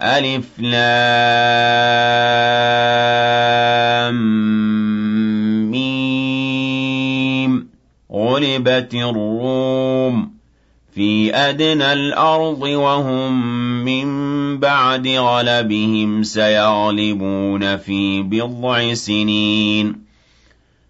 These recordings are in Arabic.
ألف لام. ميم غلبت الروم في أدنى الأرض وهم من بعد غلبهم سيغلبون في بضع سنين.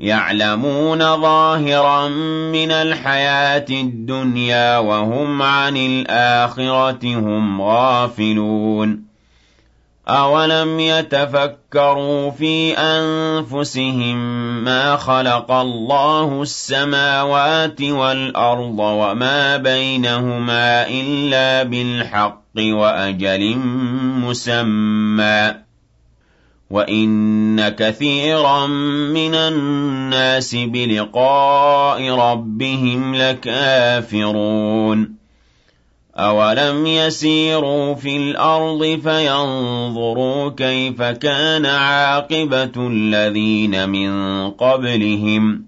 يعلمون ظاهرا من الحياة الدنيا وهم عن الآخرة هم غافلون. أولم يتفكروا في أنفسهم ما خلق الله السماوات والأرض وما بينهما إلا بالحق وأجل مسمى. وَإِنَّ كَثِيرًا مِنَ النَّاسِ بِلِقَاءِ رَبِّهِمْ لَكَافِرُونَ أَوَلَمْ يَسِيرُوا فِي الْأَرْضِ فَيَنظُرُوا كَيْفَ كَانَ عَاقِبَةُ الَّذِينَ مِن قَبْلِهِمْ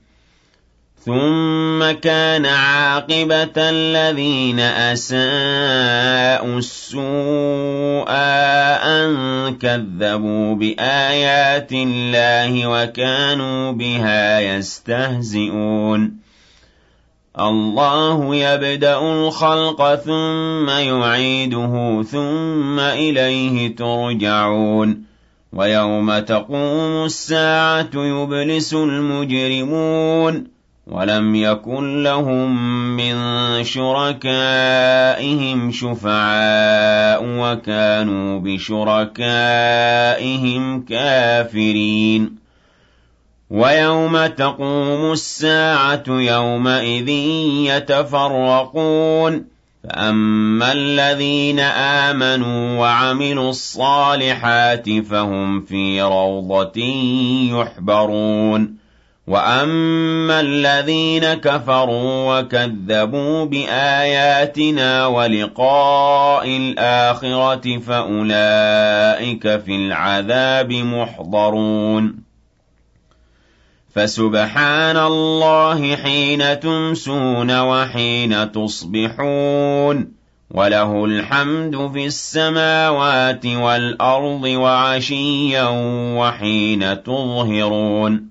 ثُمَّ كَانَ عَاقِبَةَ الَّذِينَ أَسَاءُوا السُّوءَ أَن كَذَّبُوا بِآيَاتِ اللَّهِ وَكَانُوا بِهَا يَسْتَهْزِئُونَ اللَّهُ يَبْدَأُ الْخَلْقَ ثُمَّ يُعِيدُهُ ثُمَّ إِلَيْهِ تُرْجَعُونَ وَيَوْمَ تَقُومُ السَّاعَةُ يُبْلِسُ الْمُجْرِمُونَ وَلَمْ يَكُن لَّهُم مِّن شُرَكَائِهِمْ شُفَعَاءُ وَكَانُوا بِشُرَكَائِهِمْ كَافِرِينَ. وَيَوْمَ تَقُومُ السَّاعَةُ يَوْمَئِذٍ يَتَفَرَّقُونَ. فَأَمَّا الَّذِينَ آمَنُوا وَعَمِلُوا الصَّالِحَاتِ فَهُمْ فِي رَوْضَةٍ يُحْبَرُونَ. وَأَمَّا الَّذِينَ كَفَرُوا وَكَذَّبُوا بِآيَاتِنَا وَلِقَاءِ الْآخِرَةِ فَأُولَٰئِكَ فِي الْعَذَابِ مُحْضَرُونَ فَسُبْحَانَ اللَّهِ حِينَ تُمْسُونَ وَحِينَ تُصْبِحُونَ وَلَهُ الْحَمْدُ فِي السَّمَاوَاتِ وَالْأَرْضِ وَعَشِيًّا وَحِينَ تُظْهِرُونَ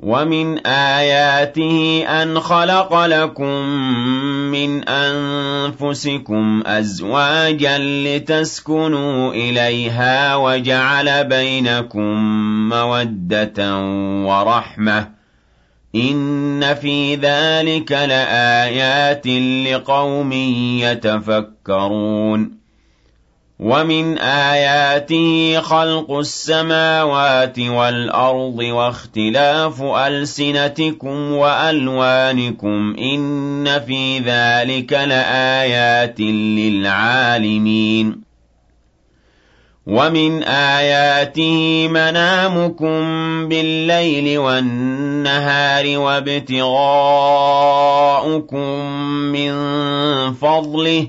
وَمِنْ آيَاتِهِ أَنْ خَلَقَ لَكُم مِّنْ أَنفُسِكُمْ أَزْوَاجًا لِّتَسْكُنُوا إِلَيْهَا وَجَعَلَ بَيْنَكُم مَّوَدَّةً وَرَحْمَةً ۚ إِنَّ فِي ذَٰلِكَ لَآيَاتٍ لِّقَوْمٍ يَتَفَكَّرُونَ وَمِنْ آيَاتِهِ خَلْقُ السَّمَاوَاتِ وَالْأَرْضِ وَاخْتِلَافُ أَلْسِنَتِكُمْ وَأَلْوَانِكُمْ ۚ إِنَّ فِي ذَٰلِكَ لَآيَاتٍ لِّلْعَالِمِينَ وَمِنْ آيَاتِهِ مَنَامُكُم بِاللَّيْلِ وَالنَّهَارِ وَابْتِغَاؤُكُم مِّن فَضْلِهِ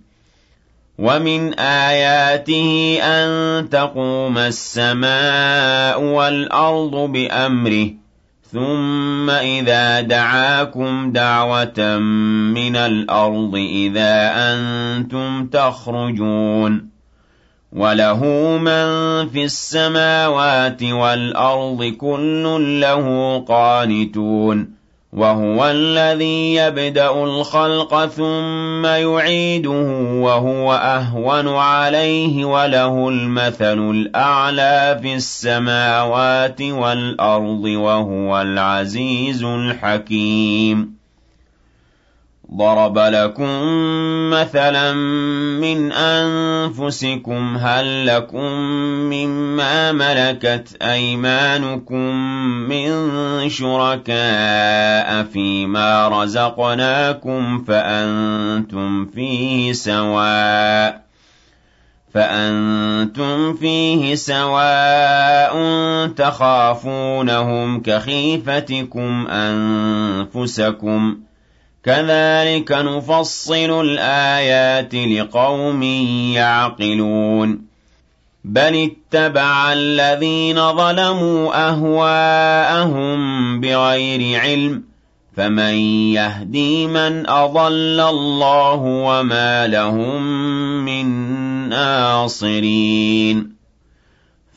وَمِنْ آيَاتِهِ أَن تَقُومَ السَّمَاءُ وَالْأَرْضُ بِأَمْرِهِ ثُمَّ إِذَا دَعَاكُمْ دَعْوَةً مِّنَ الْأَرْضِ إِذَا أَنتُمْ تَخْرُجُونَ وَلَهُ مَن فِي السَّمَاوَاتِ وَالْأَرْضِ كُلٌّ لَّهُ قَانِتُونَ وَهُوَ الَّذِي يَبْدَأُ الْخَلْقَ ثُمَّ يُعِيدُهُ وَهُوَ أَهْوَنُ عَلَيْهِ وَلَهُ الْمَثَلُ الْأَعْلَىٰ فِي السَّمَاوَاتِ وَالْأَرْضِ وَهُوَ الْعَزِيزُ الْحَكِيمُ. ضَرَبَ لَكُم مَّثَلًا مِّنْ أَنفُسِكُمْ هَل لَّكُم مِّمَّا مَلَكَتْ أَيْمَانُكُم مِّن شُرَكَاءَ فِيمَا رَزَقْنَاكُمْ فَأَنتُمْ فِيهِ سَوَاءٌ فَأَنتُمْ فِيهِ سَوَاءٌ تَخَافُونَهُمْ كَخِيفَتِكُمْ أَنفُسَكُمْ ۚ كَذَٰلِكَ نُفَصِّلُ الْآيَاتِ لِقَوْمٍ يَعْقِلُونَ. بَلِ اتَّبَعَ الَّذِينَ ظَلَمُوا أَهْوَاءَهُم بِغَيْرِ عِلْمٍ ۖ فَمَن يَهْدِي مَنْ أَضَلَّ اللَّهُ وَمَا لَهُم مِّن نَّاصِرِينَ.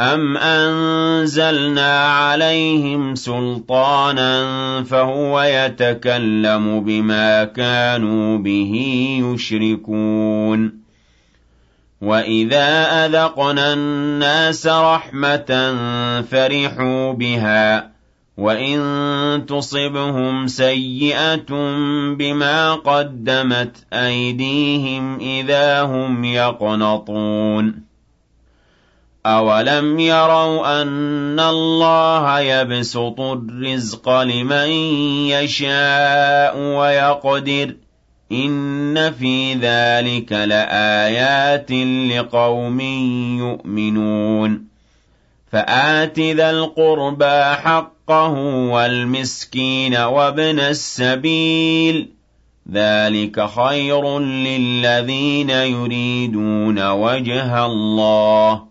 أَمْ أَنزَلْنَا عَلَيْهِمْ سُلْطَانًا فَهُوَ يَتَكَلَّمُ بِمَا كَانُوا بِهِ يُشْرِكُونَ وَإِذَا أَذَقْنَا النَّاسَ رَحْمَةً فَرِحُوا بِهَا ۖ وَإِن تُصِبْهُمْ سَيِّئَةٌ بِمَا قَدَّمَتْ أَيْدِيهِمْ إِذَا هُمْ يَقْنَطُونَ أَوَلَمْ يَرَوْا أَنَّ اللَّهَ يَبْسُطُ الرِّزْقَ لِمَن يَشَاءُ وَيَقْدِرُ ۚ إِنَّ فِي ذَٰلِكَ لَآيَاتٍ لِّقَوْمٍ يُؤْمِنُونَ فَآتِ ذَا الْقُرْبَىٰ حَقَّهُ وَالْمِسْكِينَ وَابْنَ السَّبِيلِ ۚ ذَٰلِكَ خَيْرٌ لِّلَّذِينَ يُرِيدُونَ وَجْهَ اللَّهِ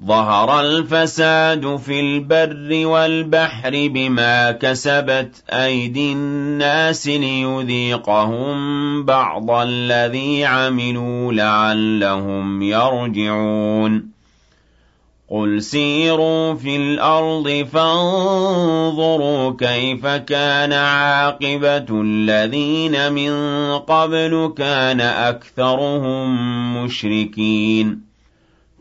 ظَهَرَ الْفَسَادُ فِي الْبَرِّ وَالْبَحْرِ بِمَا كَسَبَتْ أَيْدِي النَّاسِ لِيُذِيقَهُم بَعْضَ الَّذِي عَمِلُوا لَعَلَّهُمْ يَرْجِعُونَ. قُلْ سِيرُوا فِي الْأَرْضِ فَانظُرُوا كَيْفَ كَانَ عَاقِبَةُ الَّذِينَ مِن قَبْلُ كَانَ أَكْثَرُهُم مُّشْرِكِينَ.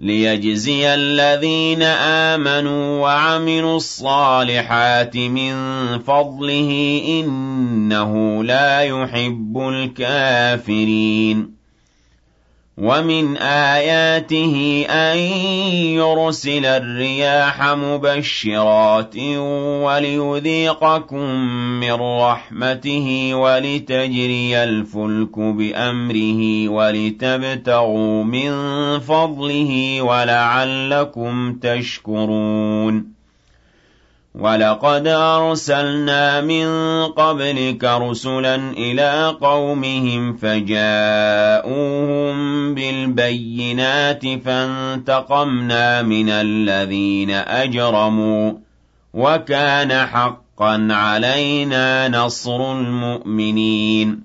لِيَجْزِيَ الَّذِينَ آمَنُوا وَعَمِلُوا الصَّالِحَاتِ مِن فَضْلِهِ ۚ إِنَّهُ لَا يُحِبُّ الْكَافِرِينَ وَمِنْ آيَاتِهِ أَن يُرْسِلَ الرِّيَاحَ مُبَشِّرَاتٍ وَلِيُذِيقَكُم مِّن رَّحْمَتِهِ وَلِتَجْرِيَ الْفُلْكُ بِأَمْرِهِ وَلِتَبْتَغُوا مِن فَضْلِهِ وَلَعَلَّكُمْ تَشْكُرُونَ وَلَقَدْ أَرْسَلْنَا مِن قَبْلِكَ رُسُلًا إِلَىٰ قَوْمِهِمْ فَجَاءُوهُم بِالْبَيِّنَاتِ فَانتَقَمْنَا مِنَ الَّذِينَ أَجْرَمُوا ۖ وَكَانَ حَقًّا عَلَيْنَا نَصْرُ الْمُؤْمِنِينَ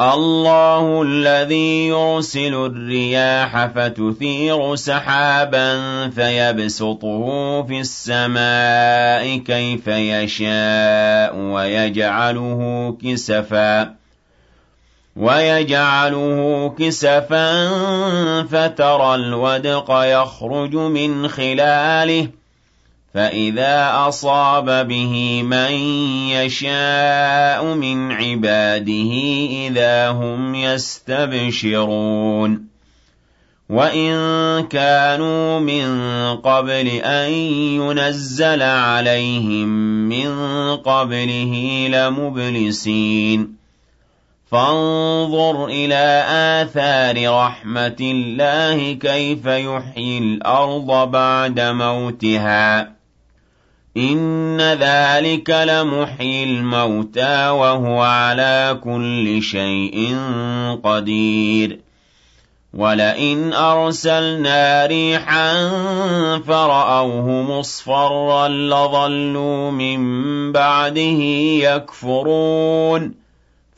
اللَّهُ الَّذِي يُرْسِلُ الرِّيَاحَ فَتُثِيرُ سَحَابًا فَيَبْسُطُهُ فِي السَّمَاءِ كَيْفَ يَشَاءُ وَيَجْعَلُهُ كِسَفًا وَيَجْعَلُهُ كِسَفًا فَتَرَى الْوَدْقَ يَخْرُجُ مِنْ خِلَالِهِ فَإِذَا أَصَابَ بِهِ مَن يَشَاءُ مِنْ عِبَادِهِ إِذَا هُمْ يَسْتَبْشِرُونَ وَإِن كَانُوا مِن قَبْلِ أَن يُنَزَّلَ عَلَيْهِم مِّن قَبْلِهِ لَمُبْلِسِينَ فَانظُرْ إِلَىٰ آثَارِ رَحْمَتِ اللَّهِ كَيْفَ يُحْيِي الْأَرْضَ بَعْدَ مَوْتِهَا إِنَّ ذَٰلِكَ لَمُحْيِي الْمَوْتَىٰ وَهُوَ عَلَىٰ كُلِّ شَيْءٍ قَدِيرٌ وَلَئِنْ أَرْسَلْنَا رِيحًا فَرَأَوْهُ مُصْفَرًّا لَّظَلُّوا مِن بَعْدِهِ يَكْفُرُونَ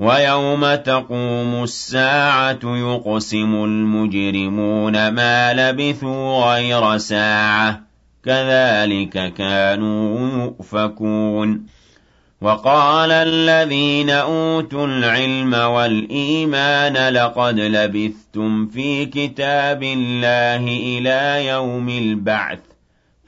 وَيَوْمَ تَقُومُ السَّاعَةُ يُقْسِمُ الْمُجْرِمُونَ مَا لَبِثُوا غَيْرَ سَاعَةٍ ۚ. كَذَٰلِكَ كَانُوا يُؤْفَكُونَ. وَقَالَ الَّذِينَ أُوتُوا الْعِلْمَ وَالْإِيمَانَ لَقَدْ لَبِثْتُمْ فِي كِتَابِ اللَّهِ إِلَىٰ يَوْمِ الْبَعْثِ.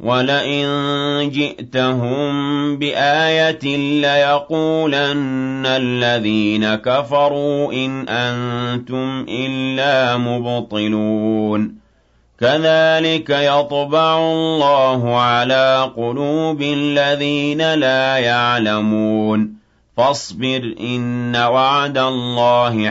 وَلَئِن جِئْتَهُم بِآيَةٍ لَّيَقُولَنَّ الَّذِينَ كَفَرُوا إِنْ أَنتُمْ إِلَّا مُبْطِلُونَ كَذَٰلِكَ يَطْبَعُ اللَّهُ عَلَىٰ قُلُوبِ الَّذِينَ لَا يَعْلَمُونَ فَاصْبِرْ إِنَّ وَعْدَ اللَّهِ